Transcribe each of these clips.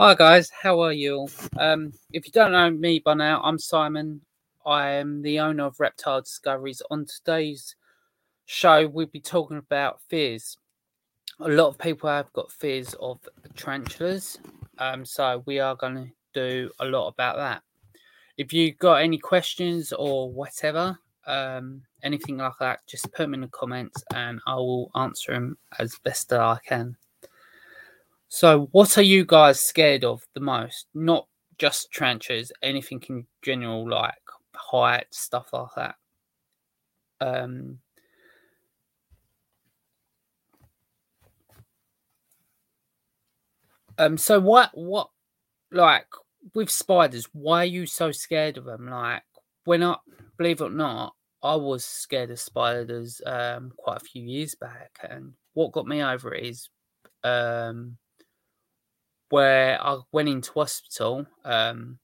Hi guys, how are you? Um, if you don't know me by now, I'm Simon. I am the owner of Reptile Discoveries. On today's show, we'll be talking about fears. A lot of people have got fears of tarantulas, um, so we are going to do a lot about that. If you've got any questions or whatever, um, anything like that, just put them in the comments and I will answer them as best that I can. So, what are you guys scared of the most? Not just trenches, anything in general, like height, stuff like that. Um, um. So, what, what, like with spiders? Why are you so scared of them? Like, when I believe it or not, I was scared of spiders um quite a few years back, and what got me over it is um where I went into hospital. Um,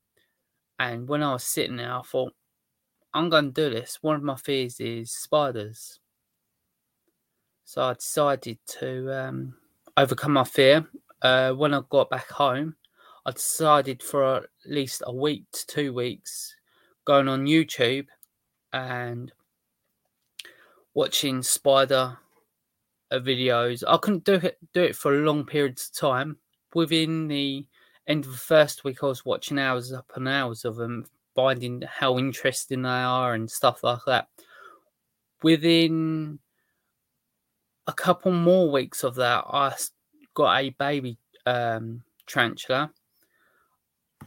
and when I was sitting there, I thought, I'm going to do this. One of my fears is spiders. So I decided to um, overcome my fear. Uh, when I got back home, I decided for at least a week to two weeks going on YouTube and watching spider videos. I couldn't do it do it for long periods of time within the end of the first week, I was watching hours upon hours of them, finding how interesting they are and stuff like that. Within a couple more weeks of that, I got a baby um, tarantula.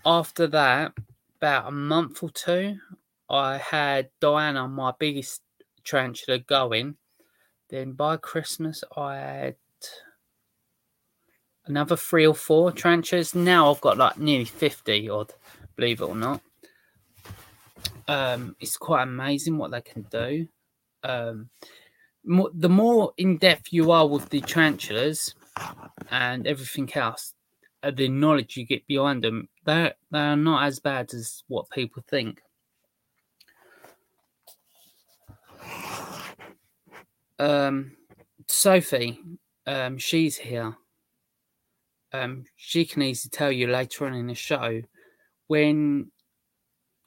After that, about a month or two, I had Diana, my biggest tarantula, going. Then by Christmas, I had another three or four trenches. Now I've got like nearly 50 odd, believe it or not. Um, it's quite amazing what they can do. Um, more, the more in depth you are with the tarantulas and everything else, uh, the knowledge you get behind them, they they are not as bad as what people think. Um, Sophie, um, she's here um, she can easily tell you later on in the show when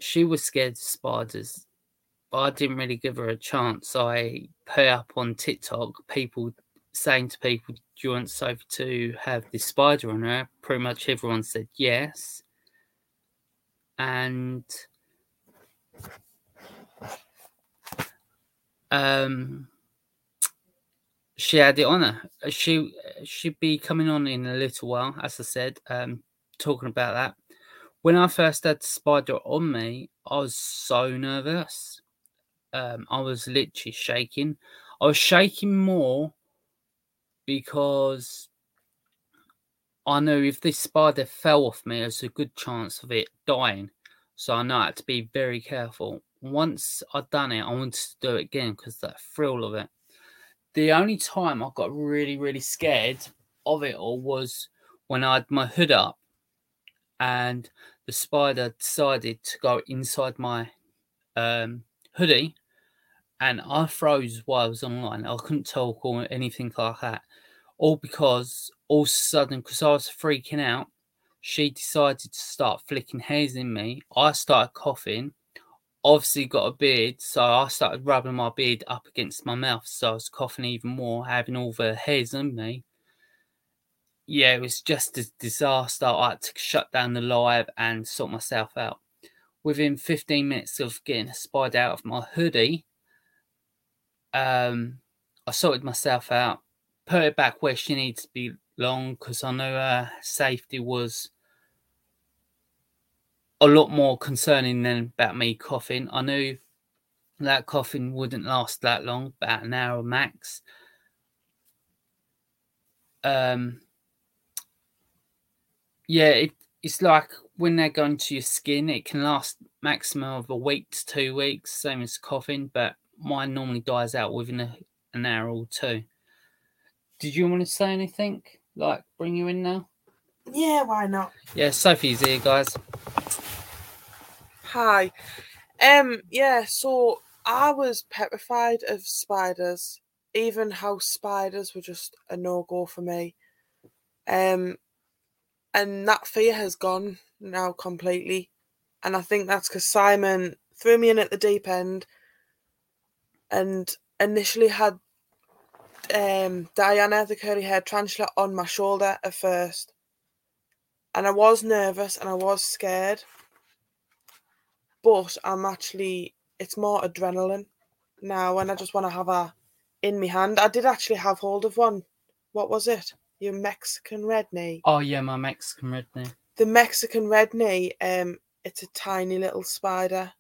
she was scared of spiders, but I didn't really give her a chance. I put up on TikTok people saying to people, Do you want Sophie to have this spider on her? Pretty much everyone said yes. And um she had the honor. Uh, she should be coming on in a little while, as I said. Um, talking about that. When I first had spider on me, I was so nervous. Um, I was literally shaking. I was shaking more because I knew if this spider fell off me, there's a good chance of it dying. So I know I had to be very careful. Once I'd done it, I wanted to do it again because that thrill of it the only time I got really, really scared of it all was when I had my hood up and the spider decided to go inside my um, hoodie and I froze while I was online. I couldn't talk or anything like that. All because all of a sudden, because I was freaking out, she decided to start flicking hairs in me. I started coughing obviously got a beard, so I started rubbing my beard up against my mouth, so I was coughing even more, having all the hairs on me. Yeah, it was just a disaster. I had to shut down the live and sort myself out. Within 15 minutes of getting a spider out of my hoodie, um, I sorted myself out, put it back where she needs to be long because I know her safety was a lot more concerning than about me coughing. I knew that coughing wouldn't last that long, about an hour max. Um, yeah, it, it's like when they're going to your skin, it can last maximum of a week to two weeks, same as coughing, but mine normally dies out within a, an hour or two. Did you want to say anything? Like bring you in now? Yeah, why not? Yeah, Sophie's here, guys. Hi. Um, yeah, so I was petrified of spiders. Even house spiders were just a no go for me. Um, and that fear has gone now completely. And I think that's because Simon threw me in at the deep end and initially had um, Diana, the curly haired tarantula, on my shoulder at first. And I was nervous and I was scared. But I'm actually, it's more adrenaline now and I just want to have a in my hand. I did actually have hold of one. What was it? Your Mexican red knee. Oh yeah, my Mexican red knee. The Mexican red knee, um, it's a tiny little spider.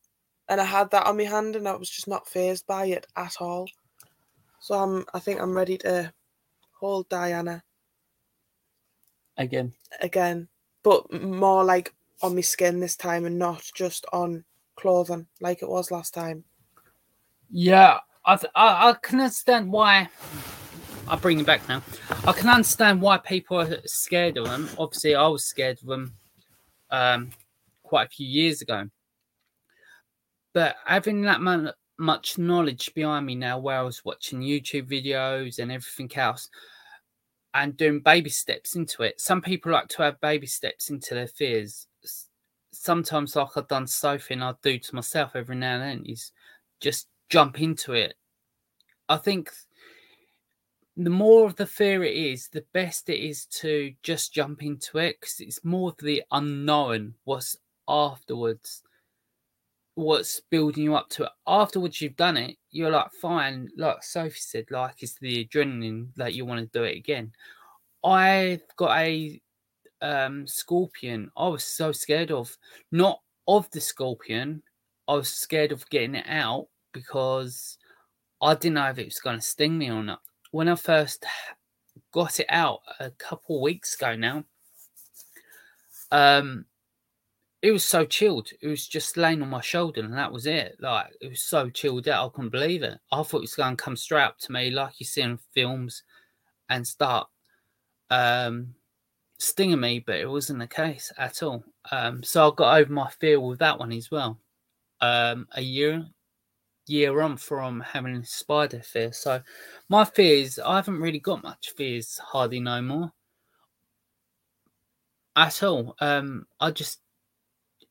And I had that on my hand and I was just not phased by it at all. So I'm I think I'm ready to hold Diana Again. again. But more like on my skin this time and not just on clothing like it was last time. Yeah, I, th- I I can understand why. I'll bring you back now. I can understand why people are scared of them. Obviously, I was scared of them um, quite a few years ago. But having that mon- much knowledge behind me now, where I was watching YouTube videos and everything else, and doing baby steps into it. Some people like to have baby steps into their fears. Sometimes, like I've done Sophie, I do to myself every now and then, is just jump into it. I think the more of the fear it is, the best it is to just jump into it because it's more of the unknown, what's afterwards, what's building you up to it. Afterwards, you've done it, you're like, fine. Like Sophie said, like it's the adrenaline that you want to do it again. I've got a um, scorpion I was so scared of, not of the scorpion, I was scared of getting it out because I didn't know if it was going to sting me or not. When I first got it out a couple weeks ago now, um, it was so chilled. It was just laying on my shoulder, and that was it. Like it was so chilled out, I couldn't believe it. I thought it was going to come straight up to me, like you see in films, and start um, stinging me, but it wasn't the case at all. Um, so I got over my fear with that one as well. Um, a year, year on from having a spider fear. So my fears, I haven't really got much fears, hardly no more at all. Um, I just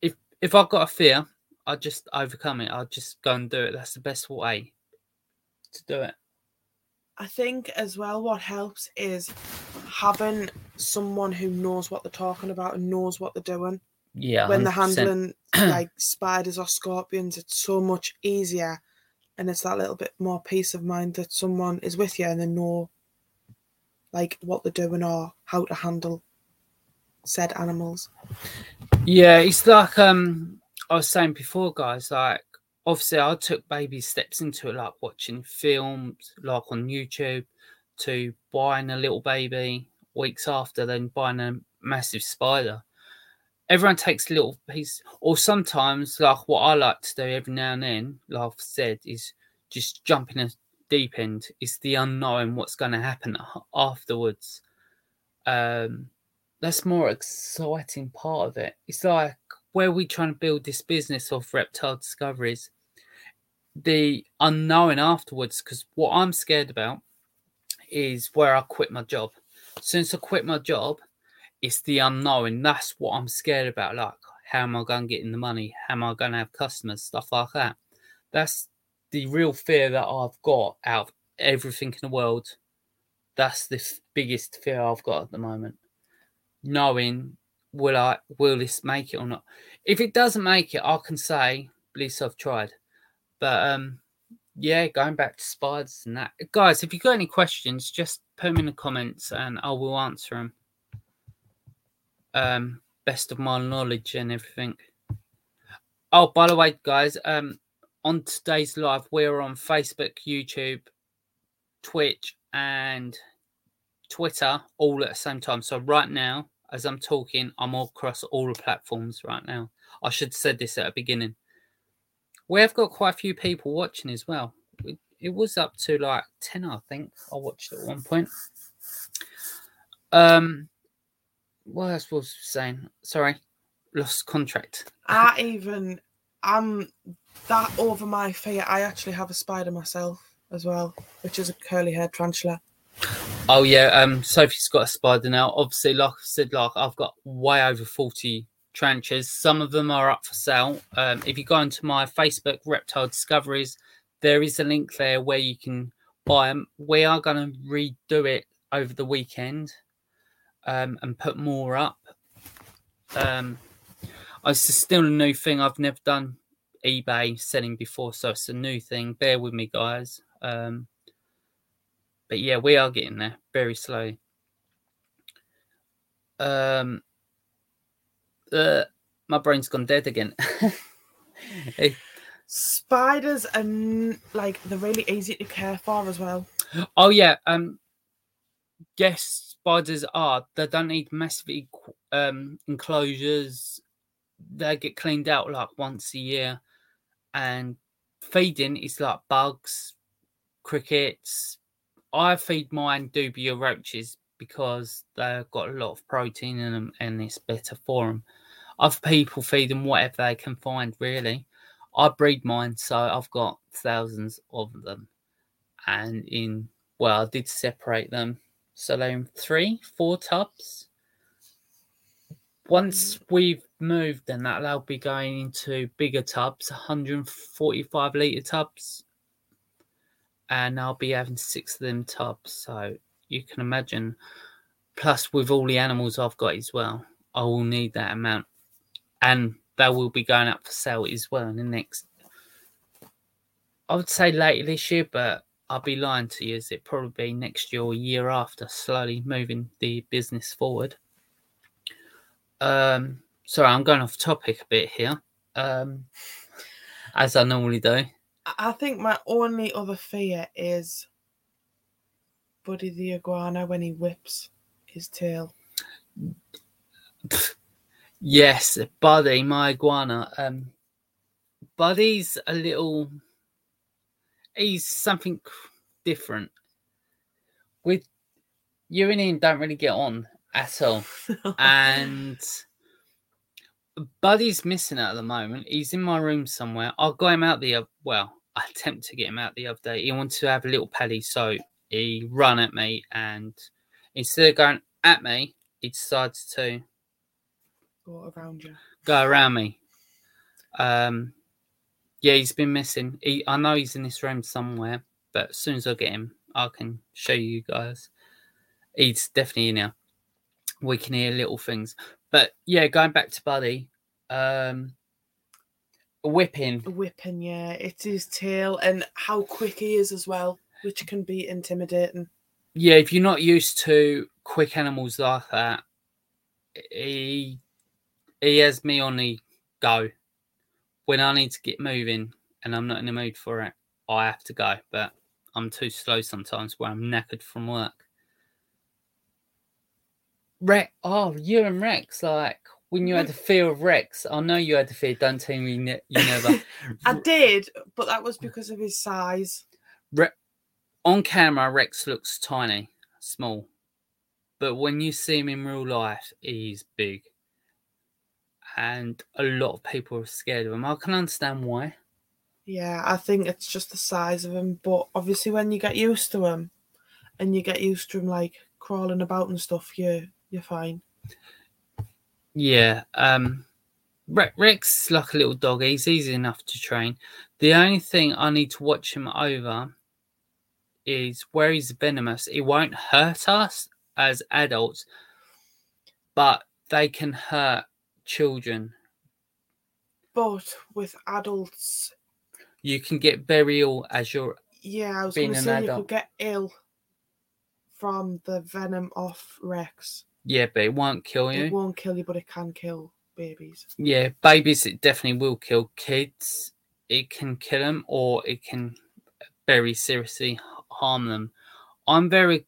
if if I've got a fear, I just overcome it. I just go and do it. That's the best way to do it. I think as well what helps is having someone who knows what they're talking about and knows what they're doing. Yeah, when they're handling like spiders or scorpions, it's so much easier and it's that little bit more peace of mind that someone is with you and they know like what they're doing or how to handle said animals. Yeah, it's like um I was saying before, guys. Like obviously, I took baby steps into it, like watching films, like on YouTube, to buying a little baby weeks after, then buying a massive spider. Everyone takes a little piece, or sometimes, like what I like to do every now and then, like I've said, is just jump in a deep end. It's the unknown, what's going to happen afterwards. Um, that's more exciting part of it. It's like where we trying to build this business of reptile discoveries, the unknown afterwards. Because what I'm scared about is where I quit my job. Since I quit my job, it's the unknown. That's what I'm scared about. Like, how am I going to get in the money? How am I going to have customers? Stuff like that. That's the real fear that I've got out of everything in the world. That's the biggest fear I've got at the moment knowing will I will this make it or not. If it doesn't make it, I can say, at least I've tried. But um yeah, going back to spiders and that. Guys, if you've got any questions, just put them in the comments and I will answer them. Um, best of my knowledge and everything. Oh, by the way, guys, um, on today's live, we're on Facebook, YouTube, Twitch, and Twitter all at the same time. So right now, as I'm talking, I'm all across all the platforms right now. I should have said this at the beginning. We have got quite a few people watching as well. It, was up to like 10, I think. I watched at one point. Um, what else was saying? Sorry, lost contract. I even I'm that over my fear. I actually have a spider myself as well, which is a curly haired tarantula. Oh yeah, um, Sophie's got a spider now. Obviously, like I said, like I've got way over forty tranches. Some of them are up for sale. Um, if you go into my Facebook Reptile Discoveries, there is a link there where you can buy them. We are going to redo it over the weekend um, and put more up. Um, it's still a new thing. I've never done eBay selling before, so it's a new thing. Bear with me, guys. Um, but yeah, we are getting there very slowly. Um, uh, my brain's gone dead again. Hey, Spiders and like they're really easy to care for as well. oh yeah, um, yes, spiders are. They don't need massive um enclosures. They get cleaned out like once a year, and feeding is like bugs, crickets. I feed mine dubia roaches because they've got a lot of protein in them and it's better for them. Other people feed them whatever they can find, really. I breed mine, so I've got thousands of them. And in, well, I did separate them. So they're in three, four tubs. Once mm. we've moved, then that will be going into bigger tubs, 145 litre tubs. And I'll be having six of them tubs. So you can imagine, plus with all the animals I've got as well, I will need that amount. And they will be going up for sale as well in the next, I would say later this year, but I'll be lying to you. Is it probably next year or year after, slowly moving the business forward. Um, sorry, I'm going off topic a bit here, um, as I normally do. I- think my only other fear is Buddy the iguana when he whips his tail. Yes, Buddy, my iguana. Um, Buddy's a little. He's something different. With you and him, don't really get on at all, and Buddy's missing at the moment. He's in my room somewhere. I'll got him out the well. I attempt to get him out the other day. He wanted to have a little paddy, so he run at me, and instead of going at me, he decided to Go around you. go around me. Um, yeah, he's been missing. He, I know he's in this room somewhere, but as soon as I get him, I can show you guys. He's definitely in here. We can hear little things, but yeah, going back to Buddy, um, whipping. Whipping, yeah. It's his tail and how quick he is as well, which can be intimidating. Yeah, if you're not used to quick animals like that, he he has me on the go. When I need to get moving and I'm not in the mood for it, I have to go. But I'm too slow sometimes where I'm knackered from work. Rex, oh, you and Rex, like when you had the fear of Rex, I know you had the fear. Don't tell me you, never. I did, but that was because of his size. Re- on camera, Rex looks tiny, small, but when you see him in real life, he's big, and a lot of people are scared of him. I can understand why. Yeah, I think it's just the size of him. But obviously, when you get used to him, and you get used to him like crawling about and stuff, you you're fine. Yeah, um, Re- Rex is like a little dog. He's easy enough to train. The only thing I need to watch him over is where he's venomous. It won't hurt us as adults, but they can hurt children. But with adults, You can get very ill as you're yeah, I was Being going to an say you could get ill from the venom off Rex. Yeah, but it won't kill you. It won't kill you, but it can kill babies. Yeah, babies, it definitely will kill. Kids, it can kill them or it can very seriously harm them. I'm very,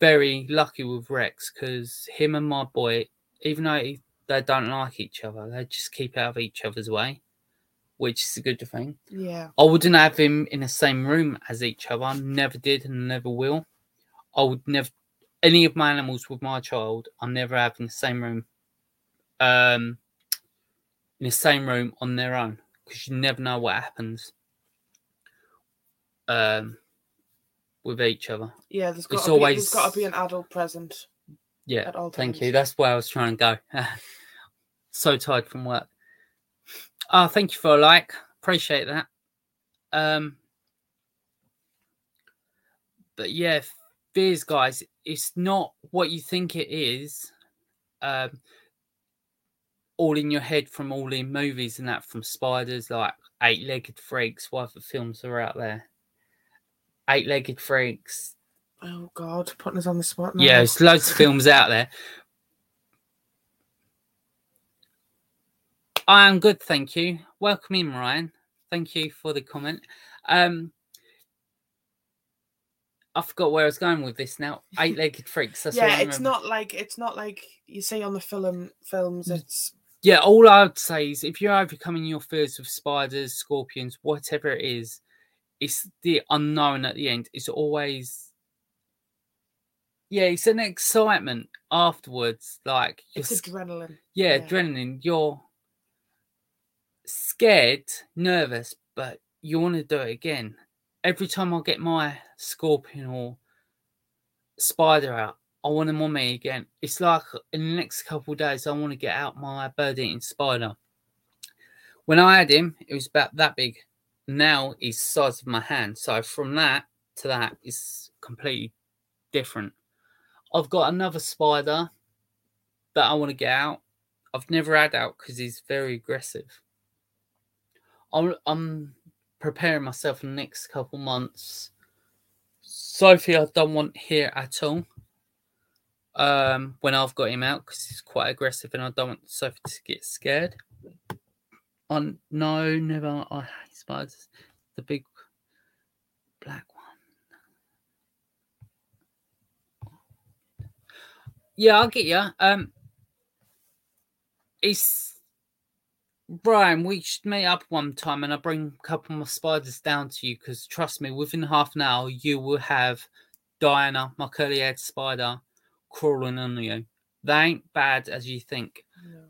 very lucky with Rex because him and my boy, even though he- they don't like each other, they just keep out of each other's way, which is a good thing. Yeah, I wouldn't have him in the same room as each other. Never did and never will. I would never any of my animals with my child. I'm never having the same room. Um, in the same room on their own because you never know what happens. Um, with each other. Yeah, there's got It's to be, always- there's got to be an adult present Yeah. at all Thank you. That's where I was trying to go. so tired from work. Oh, thank you for a like. Appreciate that. Um, but yeah, fears, guys, it's not what you think it is. Um, all in your head from all in movies and that from spiders like Eight Legged Freaks. What other films are out there? Eight Legged Freaks, Oh God, putting us on the spot now. yeah, there's loads of films out there. I am good, thank you. Welcome in, Ryan. Thank you for the comment. Um, I forgot where I was going with this now. Eight-legged freaks. That's yeah, it's not like it's not like you see on the film films. Mm. It's Yeah, all I would say is if you're overcoming your fears of spiders, scorpions, whatever it is, it's the unknown at the end. It's always, yeah, it's an excitement afterwards. Like you're it's s- adrenaline. yeah, Yeah. adrenaline. You're scared, nervous, but you want to do it again. Every time I get my scorpion or spider out, I want them on me again. It's like in the next couple days, I want to get out my bird eating spider. When I had him, it was about that big. Now he's the size of my hand. So from that to that is completely different. I've got another spider that I want to get out. I've never had out because he's very aggressive. I'm, I'm preparing myself in the next couple months. Sophie, I don't want here at all. Um, when I've got him out because he's quite aggressive, and I don't want Sophie to get scared. On no, never. I hate spiders. The big black one. Yeah, I'll get you. Um, it's Brian. We should meet up one time, and I bring a couple of my spiders down to you because trust me, within half an hour, you will have Diana, my curly-haired spider, crawling on you. They ain't bad as you think. No.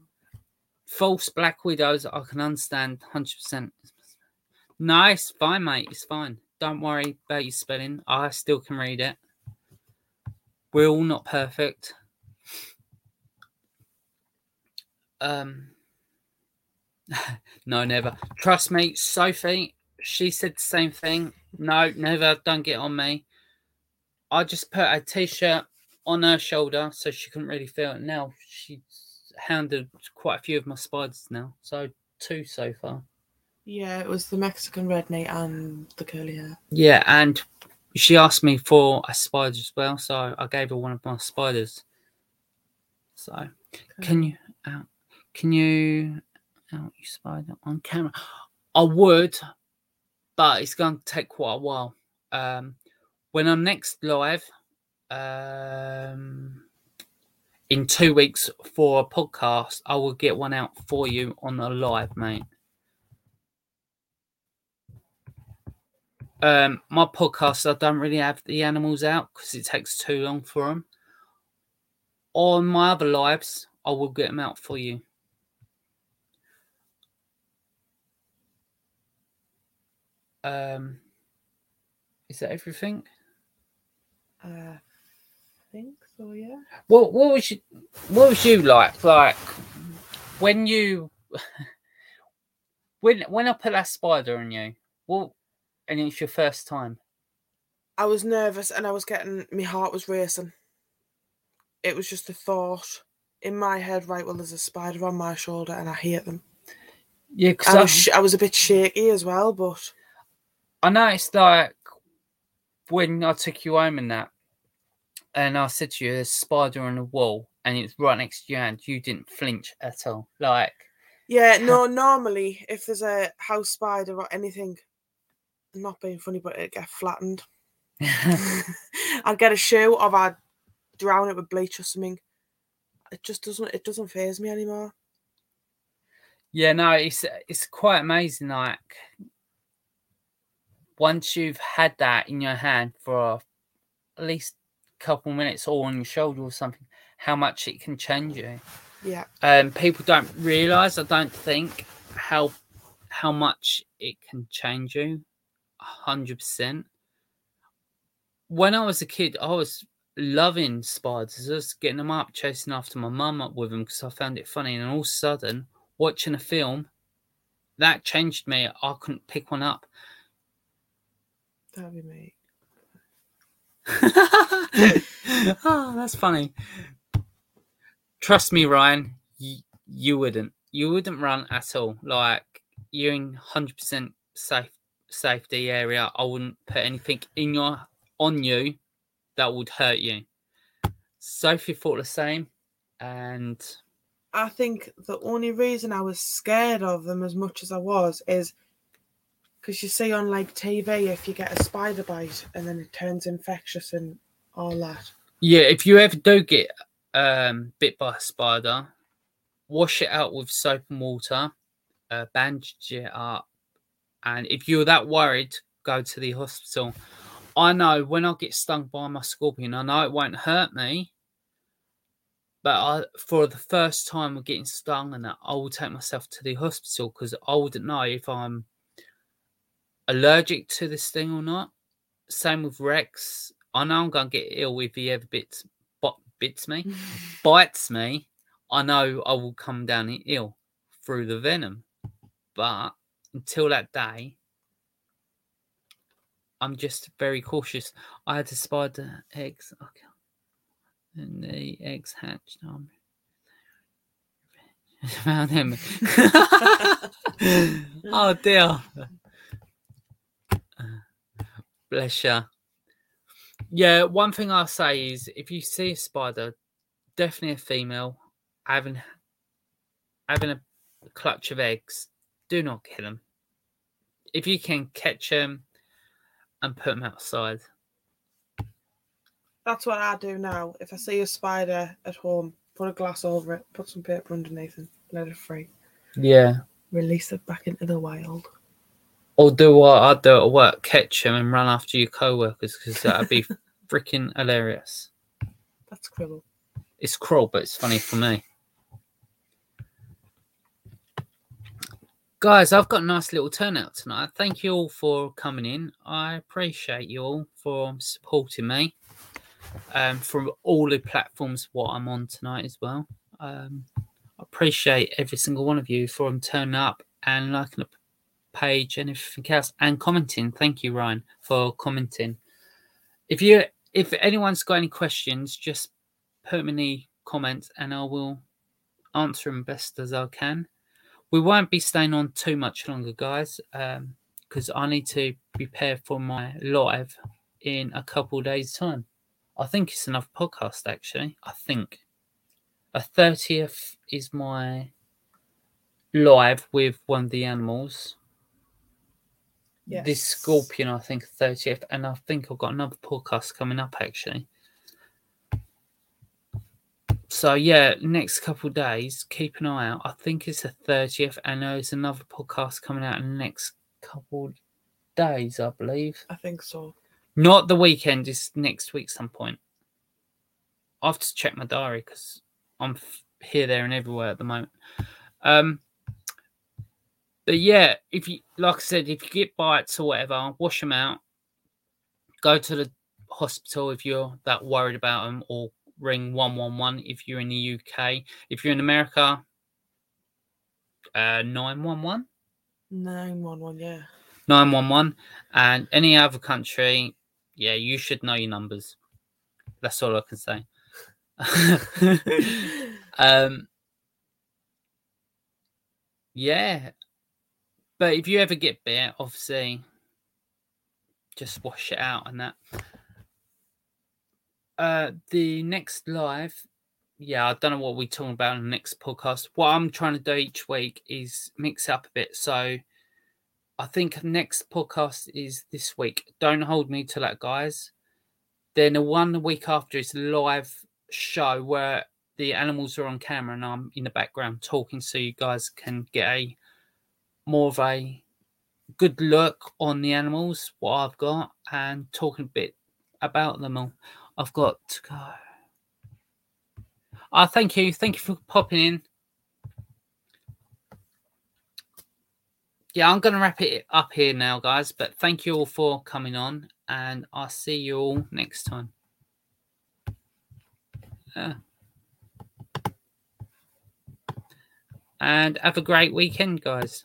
False black widows, I can understand, hundred percent. No, fine, mate. It's fine. Don't worry about your spelling. I still can read it. We're all not perfect. Um, no, never. Trust me, Sophie. She said the same thing. No, never. Don't get on me. I just put a t-shirt on her shoulder so she couldn't really feel it. Now she's hounded quite a few of my spiders now, so two so far. Yeah, it was the Mexican red mate and the curly hair. Yeah, and she asked me for a spider as well, so I gave her one of my spiders. So, can you out? Can you out your spider on camera? I would, but it's going to take quite a while. Um, when I'm next live, um, in two weeks for a podcast, I will get one out for you on a live, mate. Um, my podcast, I don't really have the animals out because it takes too long for them. On my other lives, I will get them out for you. Um, is that everything? Uh, I think so. Yeah. What what was you what was you like? Like when you when when I put that spider on you, well, and it's your first time. I was nervous and I was getting my heart was racing. It was just a thought in my head. Right, well, there's a spider on my shoulder and I hate them. Yeah, I because was, sh- I was a bit shaky as well, but I know it's like when I took you home and that, and I said to you, "There's a spider on the wall," and it's right next to you, and you didn't flinch at all. Like, yeah, no. Normally, if there's a house spider or anything, not being funny, but it get flattened. I'd get a shoe or I'd drown it with bleach or something. It just doesn't. It doesn't phase me anymore. yeah, no, it's it's quite amazing. Like, once you've had that in your hand for at least a couple minutes, or on your shoulder or something, how much it can change you. Yeah. um, people don't realize i don't think how how much it can change you 100% when I was a kid, I was loving spiders. I was getting them up, chasing after my mum up with them because I found it funny. And all of a sudden, watching a film, that changed me. I couldn't pick one up. That'd be me. oh, that's funny. Trust me, Ryan, you, you wouldn't. You wouldn't run at all. Like you're in hundred percent safe safety area. I wouldn't put anything in your on you that would hurt you. Sophie thought the same, and I think the only reason I was scared of them as much as I was is because you see on like TV if you get a spider bite and then it turns infectious and all that. yeah, if you ever do get um, bit by a spider, wash it out with soap and water, uh, bandage it up, and if you're that worried, go to the hospital. I know when I get stung by my scorpion, I know it won't hurt me, but I, for the first time of getting stung, and I will take myself to the hospital because I wouldn't know if I'm allergic to this thing or not. Same with Rex. I know I'm gonna get ill if he ever bits bit, bits me, bites me. I know I will come down ill through the venom, but until that day, I'm just very cautious. I had to spider eggs. Okay. And the eggs hatched. Um, found him. oh dear. Bless you. Yeah, one thing I'll say is if you see a spider, definitely a female, having having a clutch of eggs, do not kill them. If you can catch them and put them outside. That's what I do now. If I see a spider at home, put a glass over it, put some paper underneath and let it free. Yeah. Release it back into the wild. Or do what I do at work, catch them and run after your co-workers because that'd be freaking hilarious. That's cruel. It's cruel, but it's funny for me. Guys, I've got a nice little turnout tonight. Thank you all for coming in. I appreciate you all for supporting me um, from all the platforms what I'm on tonight as well. Um, I appreciate every single one of you for turning up and liking the page and everything else and commenting. Thank you, Ryan, for commenting. If you if anyone's got any questions, just put them in the comments and I will answer them best as I can. We won't be staying on too much longer, guys, um, because I need to prepare for my live in a couple days' time. I think it's another podcast, actually. I think a thirtieth is my live with one of the animals. This Yes. scorpion, I think, thirtieth, and I think I've got another podcast coming up actually. So yeah, next couple days, keep an eye out. I think it's the thirtieth, and there's another podcast coming out in the next couple days, I believe. I think so. Not the weekend, it's next week some point. I have to check my diary because I'm f- here, there, and everywhere at the moment. Um, but yeah, if you like I said, if you get bites or whatever, wash them out. Go to the hospital if you're that worried about them, or ring one one one if you're in the UK. If you're in America, uh, nine one one. 911, yeah. 911 and any other country yeah you should know your numbers that's all i can say um yeah but if you ever get bit obviously just wash it out and that uh the next live yeah i don't know what we're talking about in the next podcast what i'm trying to do each week is mix up a bit so I think next podcast is this week. Don't hold me to that, guys. Then the one week after is a live show where the animals are on camera and I'm in the background talking, so you guys can get a more of a good look on the animals, what I've got, and talking a bit about them all. I've got to go. Ah, thank you, thank you for popping in. yeah, I'm going to wrap it up here now, guys. But thank you all for coming on. and I'll see you all next time. Yeah. And have a great weekend, guys.